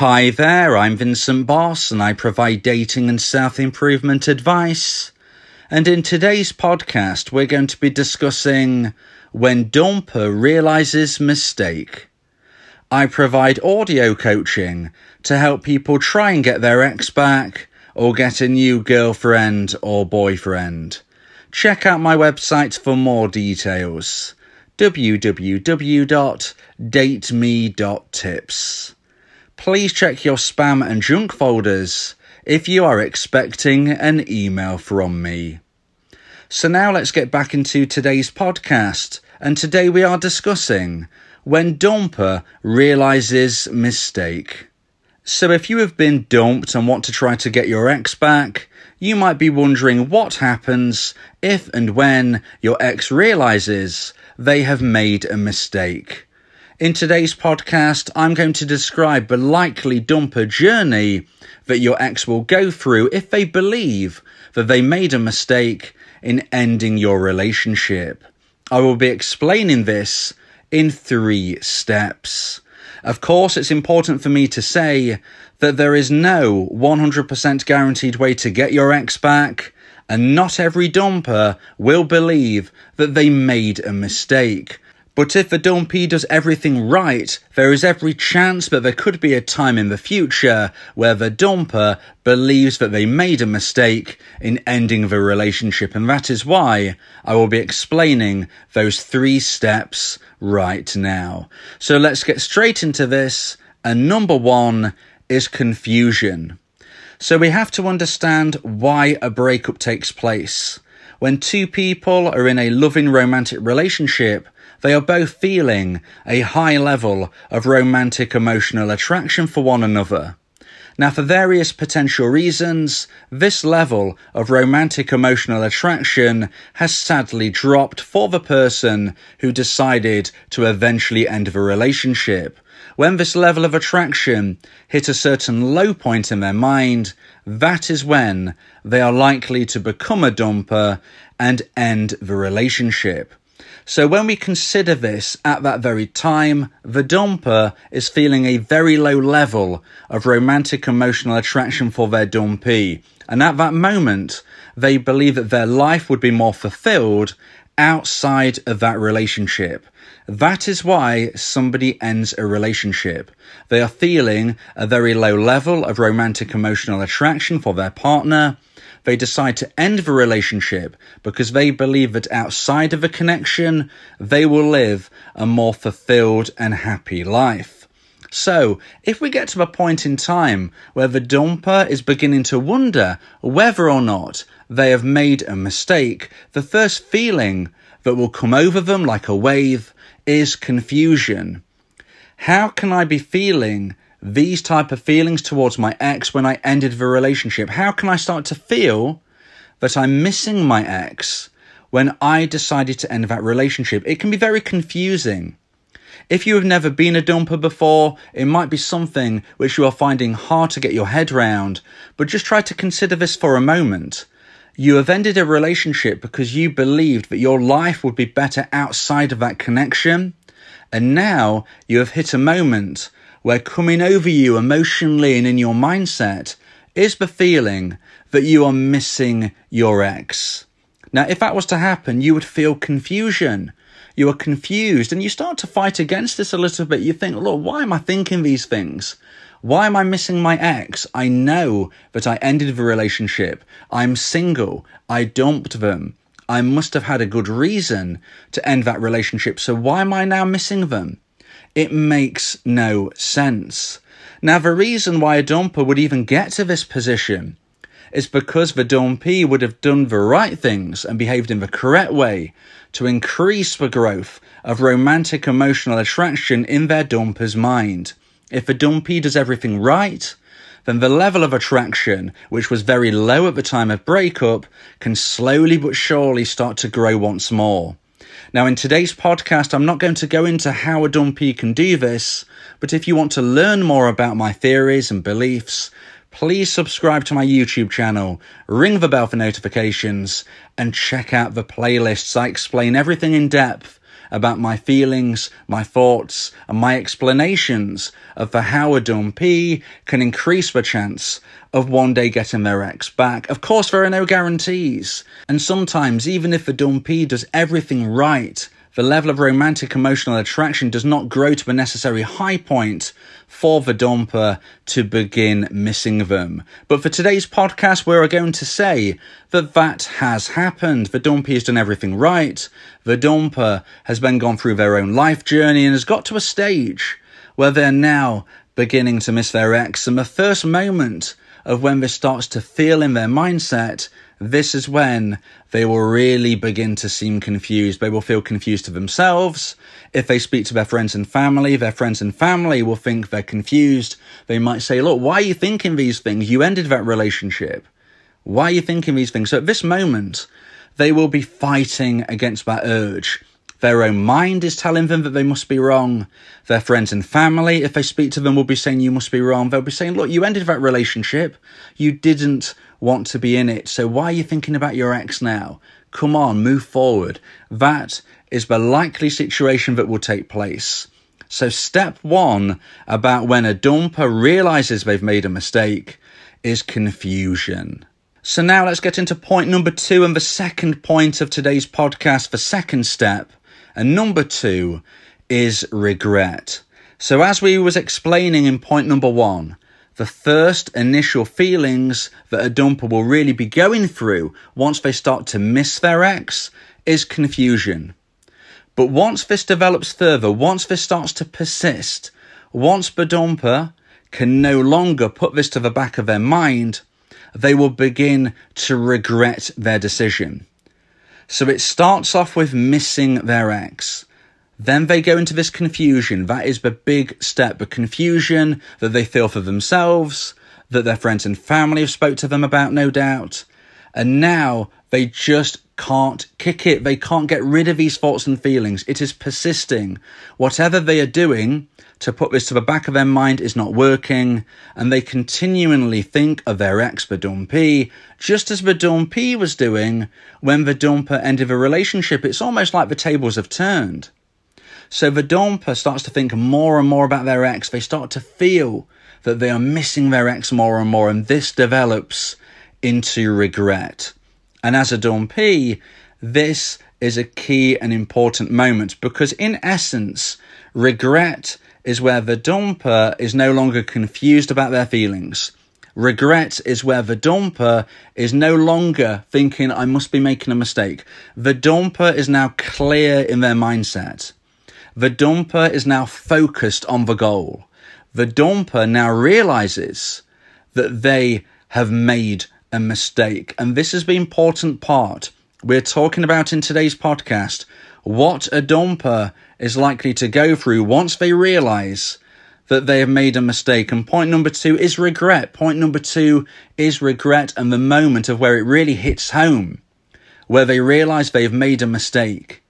Hi there, I'm Vincent Boss and I provide dating and self improvement advice. And in today's podcast, we're going to be discussing when Dumper realizes mistake. I provide audio coaching to help people try and get their ex back or get a new girlfriend or boyfriend. Check out my website for more details www.dateme.tips. Please check your spam and junk folders if you are expecting an email from me. So now let's get back into today's podcast, and today we are discussing when Dumper realizes mistake. So if you have been dumped and want to try to get your ex back, you might be wondering what happens if and when your ex realizes they have made a mistake. In today's podcast, I'm going to describe the likely dumper journey that your ex will go through if they believe that they made a mistake in ending your relationship. I will be explaining this in three steps. Of course, it's important for me to say that there is no 100% guaranteed way to get your ex back, and not every dumper will believe that they made a mistake. But if the dumpee does everything right, there is every chance that there could be a time in the future where the dumper believes that they made a mistake in ending the relationship. And that is why I will be explaining those three steps right now. So let's get straight into this. And number one is confusion. So we have to understand why a breakup takes place. When two people are in a loving romantic relationship, they are both feeling a high level of romantic emotional attraction for one another. Now, for various potential reasons, this level of romantic emotional attraction has sadly dropped for the person who decided to eventually end the relationship. When this level of attraction hit a certain low point in their mind, that is when they are likely to become a dumper and end the relationship. So when we consider this at that very time, the dumper is feeling a very low level of romantic emotional attraction for their dumpee. And at that moment, they believe that their life would be more fulfilled outside of that relationship. That is why somebody ends a relationship. They are feeling a very low level of romantic emotional attraction for their partner they decide to end the relationship because they believe that outside of a connection, they will live a more fulfilled and happy life. So, if we get to a point in time where the dumper is beginning to wonder whether or not they have made a mistake, the first feeling that will come over them like a wave is confusion. How can I be feeling these type of feelings towards my ex when I ended the relationship? How can I start to feel that I'm missing my ex when I decided to end that relationship? It can be very confusing. If you have never been a dumper before, it might be something which you are finding hard to get your head round, but just try to consider this for a moment. You have ended a relationship because you believed that your life would be better outside of that connection, and now you have hit a moment where coming over you emotionally and in your mindset is the feeling that you are missing your ex. Now, if that was to happen, you would feel confusion. You are confused and you start to fight against this a little bit. You think, look, why am I thinking these things? Why am I missing my ex? I know that I ended the relationship. I'm single. I dumped them. I must have had a good reason to end that relationship. So why am I now missing them? It makes no sense. Now, the reason why a dumper would even get to this position is because the dumpee would have done the right things and behaved in the correct way to increase the growth of romantic emotional attraction in their dumper's mind. If the dumpee does everything right, then the level of attraction, which was very low at the time of breakup, can slowly but surely start to grow once more. Now, in today's podcast, I'm not going to go into how a dumpee can do this, but if you want to learn more about my theories and beliefs, please subscribe to my YouTube channel, ring the bell for notifications, and check out the playlists. I explain everything in depth about my feelings, my thoughts, and my explanations of how a dumpee can increase the chance of one day getting their ex back. Of course, there are no guarantees. And sometimes, even if the dumpee does everything right, the level of romantic emotional attraction does not grow to the necessary high point for the dumper to begin missing them. But for today's podcast, we're going to say that that has happened. The dumpee has done everything right. The dumper has been gone through their own life journey and has got to a stage where they're now beginning to miss their ex. And the first moment of when this starts to feel in their mindset this is when they will really begin to seem confused. They will feel confused to themselves. If they speak to their friends and family, their friends and family will think they're confused. They might say, Look, why are you thinking these things? You ended that relationship. Why are you thinking these things? So at this moment, they will be fighting against that urge. Their own mind is telling them that they must be wrong. Their friends and family, if they speak to them, will be saying you must be wrong. They'll be saying, look, you ended that relationship. You didn't want to be in it. So why are you thinking about your ex now? Come on, move forward. That is the likely situation that will take place. So step one about when a dumper realizes they've made a mistake is confusion. So now let's get into point number two and the second point of today's podcast, the second step. And number two is regret. So as we was explaining in point number one, the first initial feelings that a dumper will really be going through once they start to miss their ex is confusion. But once this develops further, once this starts to persist, once the dumper can no longer put this to the back of their mind, they will begin to regret their decision. So it starts off with missing their ex. Then they go into this confusion. That is the big step, the confusion that they feel for themselves, that their friends and family have spoke to them about, no doubt. And now they just can't kick it. They can't get rid of these thoughts and feelings. It is persisting. Whatever they are doing to put this to the back of their mind is not working, and they continually think of their ex the Dumpee, just as the Dumpee was doing when the dumper ended the relationship. It's almost like the tables have turned. So the dumper starts to think more and more about their ex. They start to feel that they are missing their ex more and more, and this develops into regret. And as a dumpee, this is a key and important moment because, in essence, regret is where the dumper is no longer confused about their feelings. Regret is where the dumper is no longer thinking, I must be making a mistake. The dumper is now clear in their mindset. The dumper is now focused on the goal. The dumper now realizes that they have made a mistake. And this is the important part we're talking about in today's podcast. What a dumper is likely to go through once they realize that they have made a mistake. And point number two is regret. Point number two is regret and the moment of where it really hits home, where they realize they've made a mistake.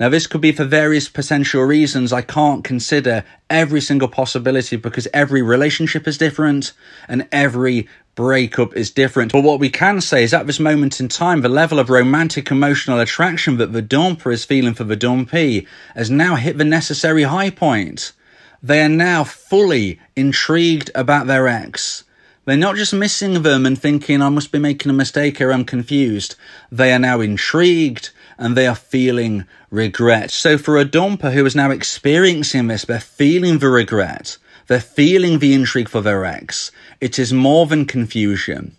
Now, this could be for various potential reasons. I can't consider every single possibility because every relationship is different and every breakup is different. But what we can say is at this moment in time, the level of romantic emotional attraction that the dumper is feeling for the dumpee has now hit the necessary high point. They are now fully intrigued about their ex. They're not just missing them and thinking, I must be making a mistake or I'm confused. They are now intrigued and they are feeling regret. So for a dumper who is now experiencing this, they're feeling the regret. They're feeling the intrigue for their ex. It is more than confusion.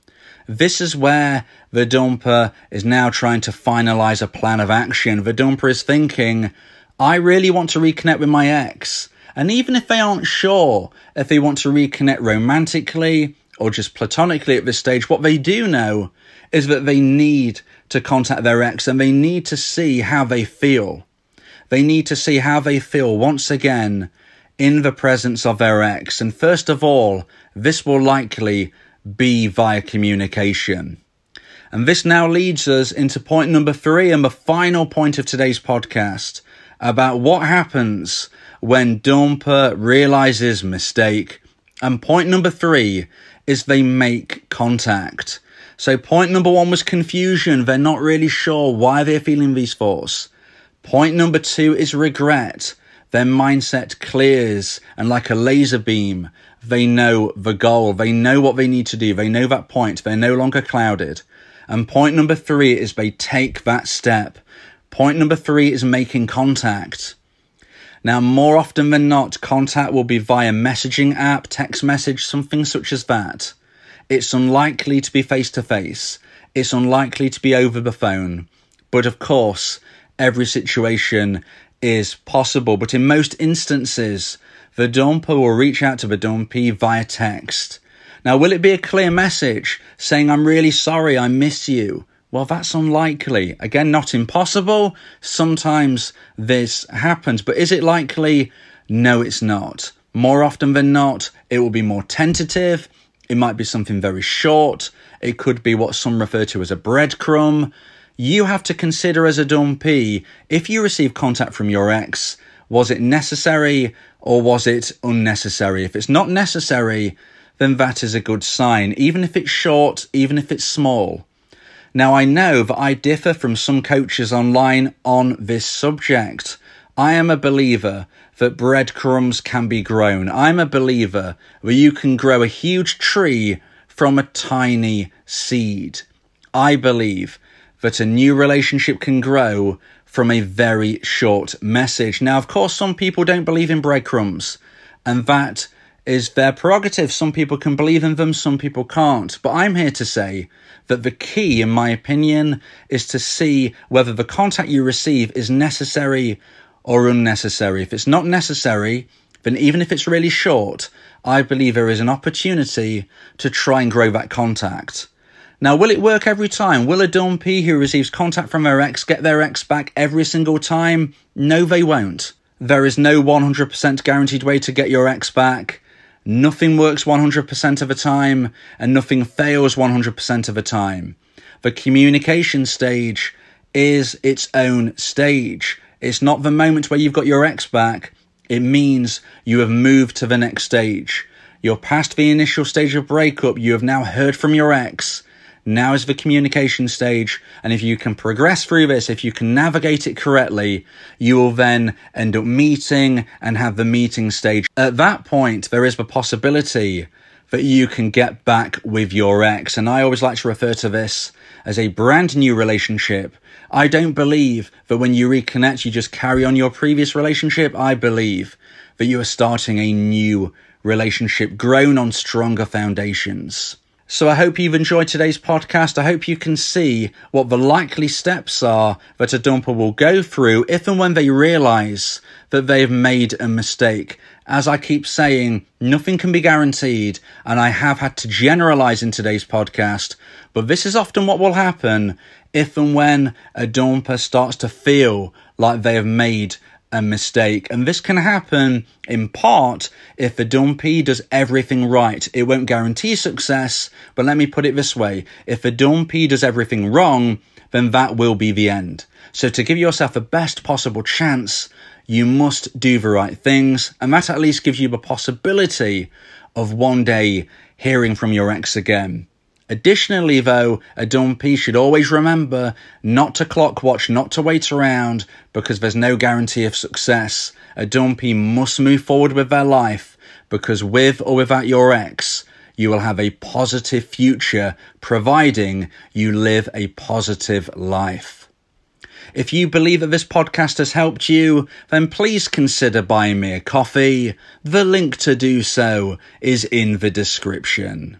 This is where the dumper is now trying to finalize a plan of action. The dumper is thinking, I really want to reconnect with my ex. And even if they aren't sure if they want to reconnect romantically or just platonically at this stage, what they do know is that they need to contact their ex and they need to see how they feel. They need to see how they feel once again in the presence of their ex. And first of all, this will likely be via communication. And this now leads us into point number three and the final point of today's podcast about what happens when Dumper realizes mistake. And point number three is they make contact. So point number one was confusion. They're not really sure why they're feeling these thoughts. Point number two is regret. Their mindset clears and like a laser beam, they know the goal. They know what they need to do. They know that point. They're no longer clouded. And point number three is they take that step. Point number three is making contact. Now, more often than not, contact will be via messaging app, text message, something such as that. It's unlikely to be face to face. It's unlikely to be over the phone. But of course, every situation is possible. But in most instances, the dumper will reach out to the dumpee via text. Now, will it be a clear message saying, I'm really sorry, I miss you? Well, that's unlikely. Again, not impossible. Sometimes this happens, but is it likely? No, it's not. More often than not, it will be more tentative. It might be something very short. It could be what some refer to as a breadcrumb. You have to consider as a dumpee if you receive contact from your ex, was it necessary or was it unnecessary? If it's not necessary, then that is a good sign, even if it's short, even if it's small. Now, I know that I differ from some coaches online on this subject. I am a believer that breadcrumbs can be grown. I'm a believer that you can grow a huge tree from a tiny seed. I believe that a new relationship can grow from a very short message. Now, of course, some people don't believe in breadcrumbs, and that is their prerogative. Some people can believe in them, some people can't. But I'm here to say that the key, in my opinion, is to see whether the contact you receive is necessary or unnecessary. If it's not necessary, then even if it's really short, I believe there is an opportunity to try and grow that contact. Now, will it work every time? Will a dumpee who receives contact from their ex get their ex back every single time? No, they won't. There is no 100% guaranteed way to get your ex back. Nothing works 100% of the time, and nothing fails 100% of the time. The communication stage is its own stage. It's not the moment where you've got your ex back. It means you have moved to the next stage. You're past the initial stage of breakup. You have now heard from your ex. Now is the communication stage, and if you can progress through this, if you can navigate it correctly, you will then end up meeting and have the meeting stage. At that point, there is the possibility that you can get back with your ex, and I always like to refer to this as a brand new relationship. I don't believe that when you reconnect, you just carry on your previous relationship. I believe that you are starting a new relationship grown on stronger foundations. So I hope you've enjoyed today's podcast. I hope you can see what the likely steps are that a dumper will go through if and when they realize that they've made a mistake. As I keep saying, nothing can be guaranteed, and I have had to generalize in today's podcast, but this is often what will happen if and when a dumper starts to feel like they have made a mistake. And this can happen in part if the dumpee does everything right. It won't guarantee success, but let me put it this way. If the dumpee does everything wrong, then that will be the end. So to give yourself the best possible chance, you must do the right things. And that at least gives you the possibility of one day hearing from your ex again. Additionally, though, a dumpee should always remember not to clock watch, not to wait around, because there's no guarantee of success. A dumpee must move forward with their life, because with or without your ex, you will have a positive future, providing you live a positive life. If you believe that this podcast has helped you, then please consider buying me a coffee. The link to do so is in the description.